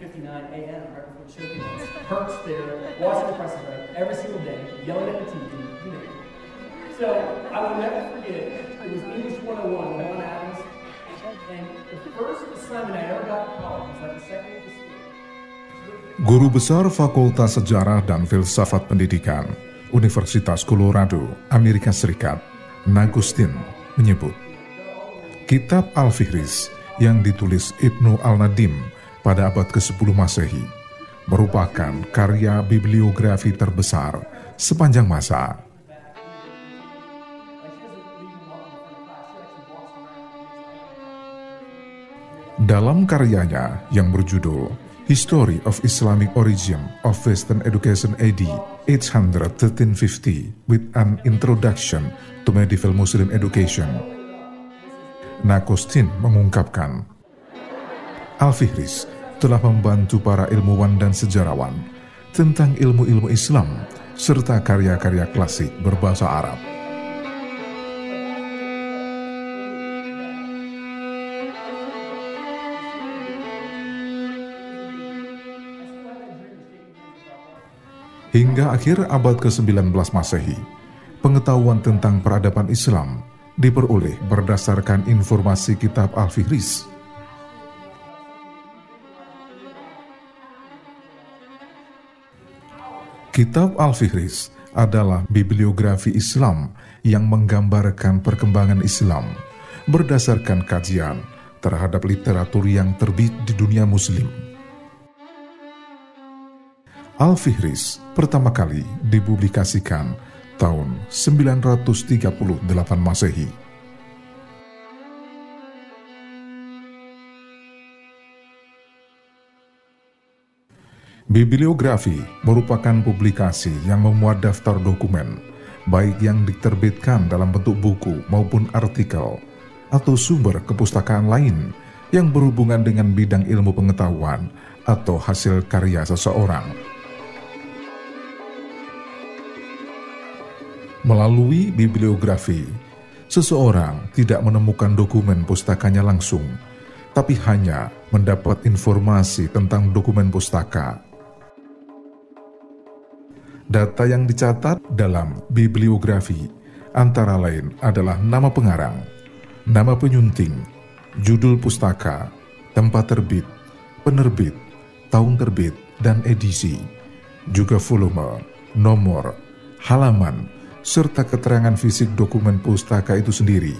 10:59 a.m. right before the show begins. Perks there, watching the press event every single day, yelling at the TV, you know. So I will never forget. It was English 101 with Ellen Adams, and the first assignment I ever got in college was like the second week of school. Guru Besar Fakultas Sejarah dan Filsafat Pendidikan Universitas Colorado, Amerika Serikat, Nagustin menyebut Kitab Al-Fihris yang ditulis Ibnu Al-Nadim pada abad ke-10 Masehi merupakan karya bibliografi terbesar sepanjang masa. Dalam karyanya yang berjudul History of Islamic Origin of Western Education AD 81350 with an Introduction to Medieval Muslim Education, Nakostin mengungkapkan, Al-Fihris telah membantu para ilmuwan dan sejarawan tentang ilmu-ilmu Islam serta karya-karya klasik berbahasa Arab. Hingga akhir abad ke-19 Masehi, pengetahuan tentang peradaban Islam diperoleh berdasarkan informasi kitab Al-Fihris. Kitab Al-Fihris adalah bibliografi Islam yang menggambarkan perkembangan Islam berdasarkan kajian terhadap literatur yang terbit di dunia muslim. Al-Fihris pertama kali dipublikasikan tahun 938 Masehi. Bibliografi merupakan publikasi yang memuat daftar dokumen, baik yang diterbitkan dalam bentuk buku maupun artikel, atau sumber kepustakaan lain yang berhubungan dengan bidang ilmu pengetahuan atau hasil karya seseorang. Melalui bibliografi, seseorang tidak menemukan dokumen pustakanya langsung, tapi hanya mendapat informasi tentang dokumen pustaka. Data yang dicatat dalam bibliografi antara lain adalah nama pengarang, nama penyunting, judul pustaka, tempat terbit, penerbit, tahun terbit, dan edisi, juga volume, nomor, halaman, serta keterangan fisik dokumen pustaka itu sendiri.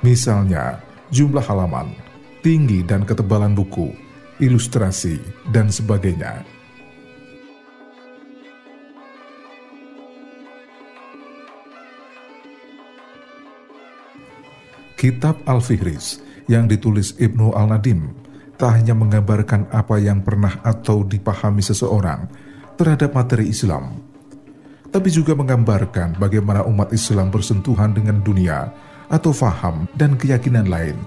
Misalnya, jumlah halaman, tinggi dan ketebalan buku, ilustrasi, dan sebagainya. Kitab Al-Fihris yang ditulis Ibnu Al-Nadim tak hanya menggambarkan apa yang pernah atau dipahami seseorang terhadap materi Islam, tapi juga menggambarkan bagaimana umat Islam bersentuhan dengan dunia atau faham dan keyakinan lain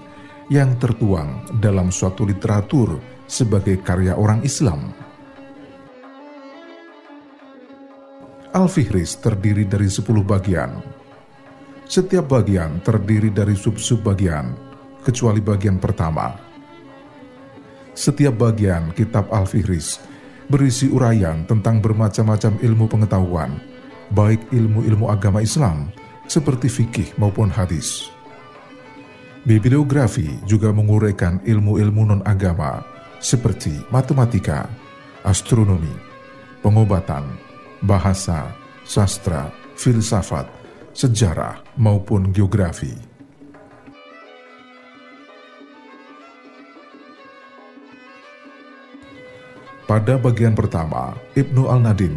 yang tertuang dalam suatu literatur sebagai karya orang Islam. Al-Fihris terdiri dari 10 bagian. Setiap bagian terdiri dari sub-sub bagian, kecuali bagian pertama. Setiap bagian kitab Al-Fihris berisi uraian tentang bermacam-macam ilmu pengetahuan, baik ilmu-ilmu agama Islam seperti fikih maupun hadis. Bibliografi juga menguraikan ilmu-ilmu non-agama seperti matematika, astronomi, pengobatan, bahasa, sastra, filsafat, sejarah, maupun geografi. Pada bagian pertama, Ibnu Al-Nadim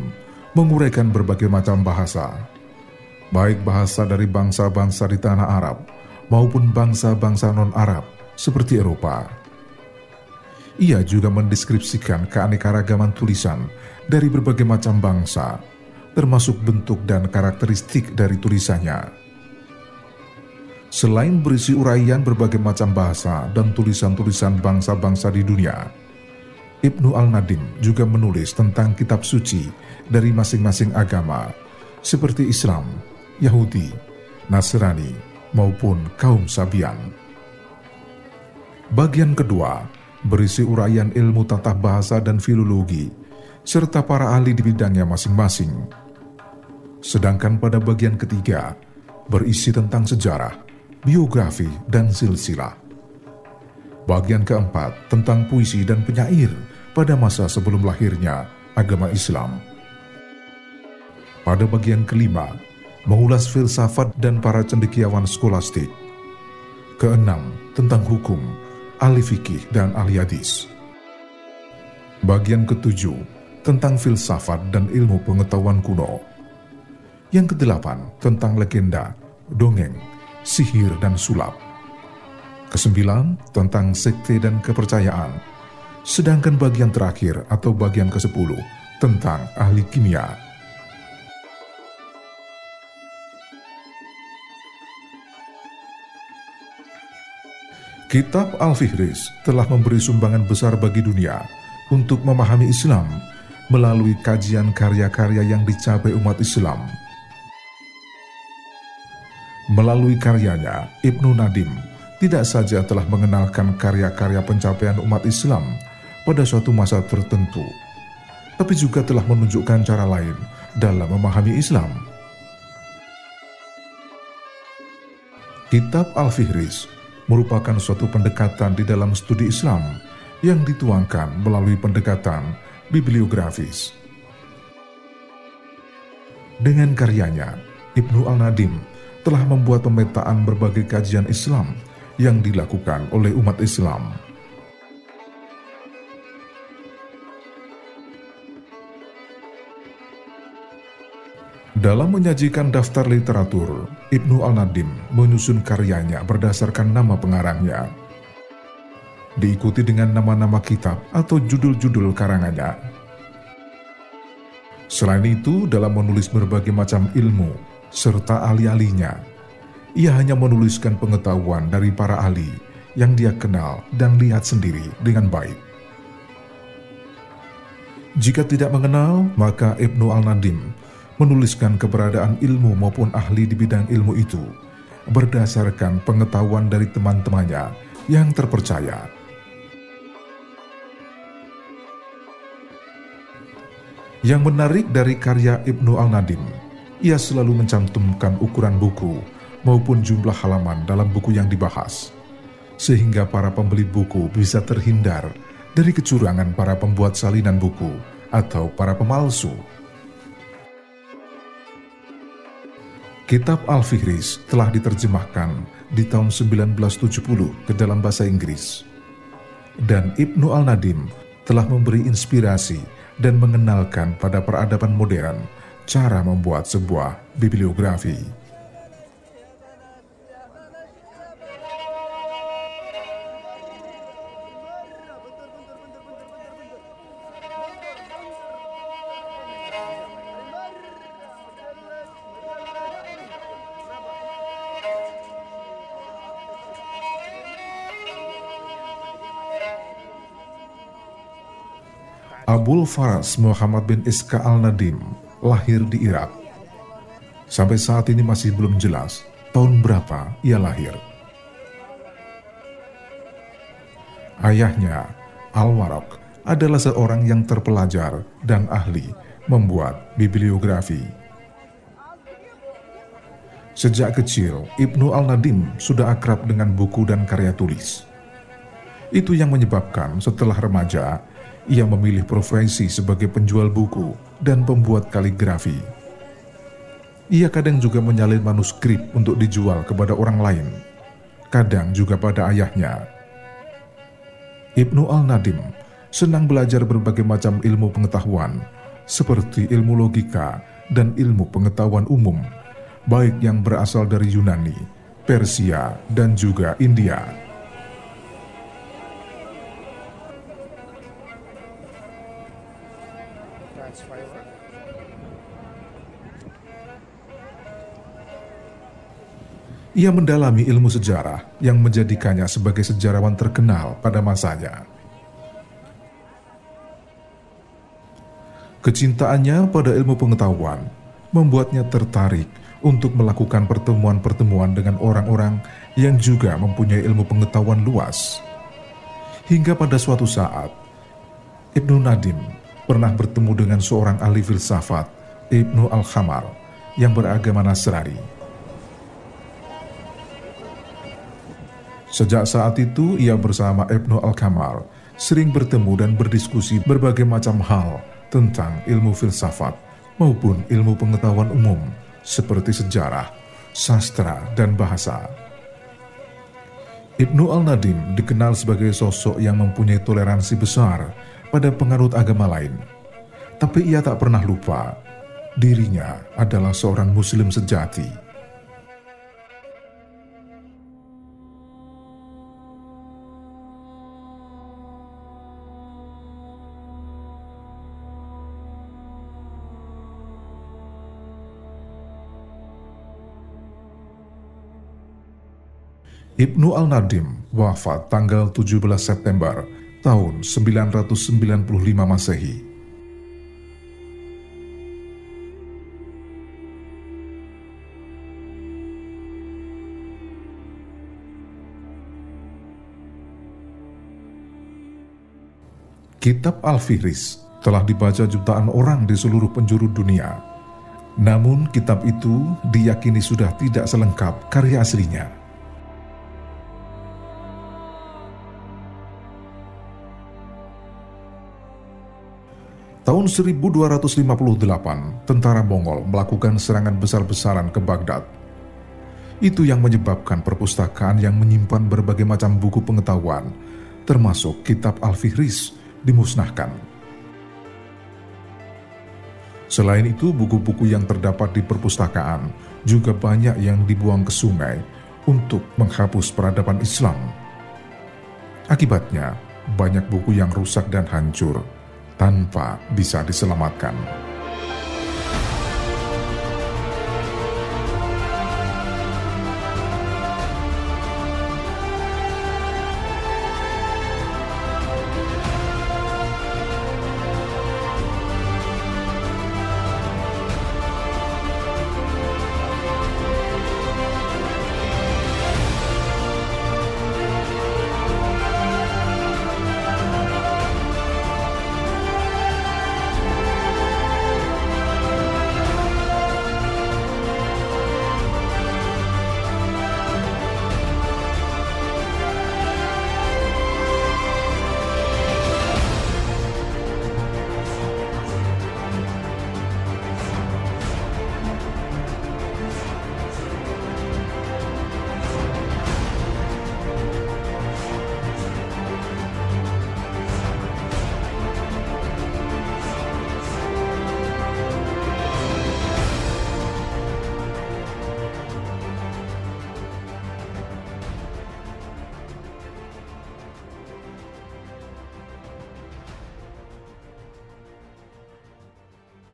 menguraikan berbagai macam bahasa, baik bahasa dari bangsa-bangsa di tanah Arab maupun bangsa-bangsa non-Arab seperti Eropa. Ia juga mendeskripsikan keanekaragaman tulisan dari berbagai macam bangsa, termasuk bentuk dan karakteristik dari tulisannya. Selain berisi uraian berbagai macam bahasa dan tulisan-tulisan bangsa-bangsa di dunia, Ibnu Al-Nadim juga menulis tentang kitab suci dari masing-masing agama, seperti Islam, Yahudi, Nasrani, maupun kaum Sabian. Bagian kedua berisi uraian ilmu tata bahasa dan filologi, serta para ahli di bidangnya masing-masing. Sedangkan pada bagian ketiga, berisi tentang sejarah, biografi, dan silsilah. Bagian keempat tentang puisi dan penyair pada masa sebelum lahirnya agama Islam. Pada bagian kelima, mengulas filsafat dan para cendekiawan skolastik. Keenam, tentang hukum, ahli fikih dan ahli hadis. Bagian ketujuh, tentang filsafat dan ilmu pengetahuan kuno. Yang kedelapan, tentang legenda, dongeng, sihir dan sulap. Kesembilan, tentang sekte dan kepercayaan. Sedangkan bagian terakhir atau bagian ke-10 tentang ahli kimia. Kitab Al-Fihris telah memberi sumbangan besar bagi dunia untuk memahami Islam melalui kajian karya-karya yang dicapai umat Islam. Melalui karyanya, Ibnu Nadim tidak saja telah mengenalkan karya-karya pencapaian umat Islam pada suatu masa tertentu, tapi juga telah menunjukkan cara lain dalam memahami Islam. Kitab Al-Fihris merupakan suatu pendekatan di dalam studi Islam yang dituangkan melalui pendekatan bibliografis. Dengan karyanya, Ibnu Al-Nadim telah membuat pemetaan berbagai kajian Islam yang dilakukan oleh umat Islam. Dalam menyajikan daftar literatur, Ibnu Al-Nadim menyusun karyanya berdasarkan nama pengarangnya. Diikuti dengan nama-nama kitab atau judul-judul karangannya. Selain itu, dalam menulis berbagai macam ilmu serta ahli-ahlinya, ia hanya menuliskan pengetahuan dari para ahli yang dia kenal dan lihat sendiri dengan baik. Jika tidak mengenal, maka Ibnu Al-Nadim menuliskan keberadaan ilmu maupun ahli di bidang ilmu itu berdasarkan pengetahuan dari teman-temannya yang terpercaya. Yang menarik dari karya Ibnu Al-Nadim, ia selalu mencantumkan ukuran buku maupun jumlah halaman dalam buku yang dibahas, sehingga para pembeli buku bisa terhindar dari kecurangan para pembuat salinan buku atau para pemalsu. Kitab Al-Fihris telah diterjemahkan di tahun 1970 ke dalam bahasa Inggris. Dan Ibnu Al-Nadim telah memberi inspirasi dan mengenalkan pada peradaban modern cara membuat sebuah bibliografi. Abul Faras Muhammad bin Iska al-Nadim lahir di Irak. Sampai saat ini masih belum jelas tahun berapa ia lahir. Ayahnya, Al-Waraq, adalah seorang yang terpelajar dan ahli membuat bibliografi. Sejak kecil, Ibnu Al-Nadim sudah akrab dengan buku dan karya tulis. Itu yang menyebabkan setelah remaja, ia memilih profesi sebagai penjual buku dan pembuat kaligrafi. Ia kadang juga menyalin manuskrip untuk dijual kepada orang lain, kadang juga pada ayahnya. Ibnu Al-Nadim senang belajar berbagai macam ilmu pengetahuan, seperti ilmu logika dan ilmu pengetahuan umum, baik yang berasal dari Yunani, Persia, dan juga India. Ia mendalami ilmu sejarah yang menjadikannya sebagai sejarawan terkenal pada masanya. Kecintaannya pada ilmu pengetahuan membuatnya tertarik untuk melakukan pertemuan-pertemuan dengan orang-orang yang juga mempunyai ilmu pengetahuan luas. Hingga pada suatu saat, Ibnu Nadim pernah bertemu dengan seorang ahli filsafat, Ibnu Al-Khamar, yang beragama Nasrani. Sejak saat itu, ia bersama Ibnu Al-Khamar sering bertemu dan berdiskusi berbagai macam hal tentang ilmu filsafat maupun ilmu pengetahuan umum seperti sejarah, sastra, dan bahasa. Ibnu Al-Nadim dikenal sebagai sosok yang mempunyai toleransi besar pada pengarut agama lain. Tapi ia tak pernah lupa dirinya adalah seorang muslim sejati. Ibnu Al-Nadim wafat tanggal 17 September tahun 995 Masehi. Kitab Al-Fihris telah dibaca jutaan orang di seluruh penjuru dunia. Namun kitab itu diyakini sudah tidak selengkap karya aslinya. Tahun 1258, tentara Mongol melakukan serangan besar-besaran ke Baghdad. Itu yang menyebabkan perpustakaan yang menyimpan berbagai macam buku pengetahuan, termasuk kitab Al-Fihris, dimusnahkan. Selain itu, buku-buku yang terdapat di perpustakaan juga banyak yang dibuang ke sungai untuk menghapus peradaban Islam. Akibatnya, banyak buku yang rusak dan hancur tanpa bisa diselamatkan.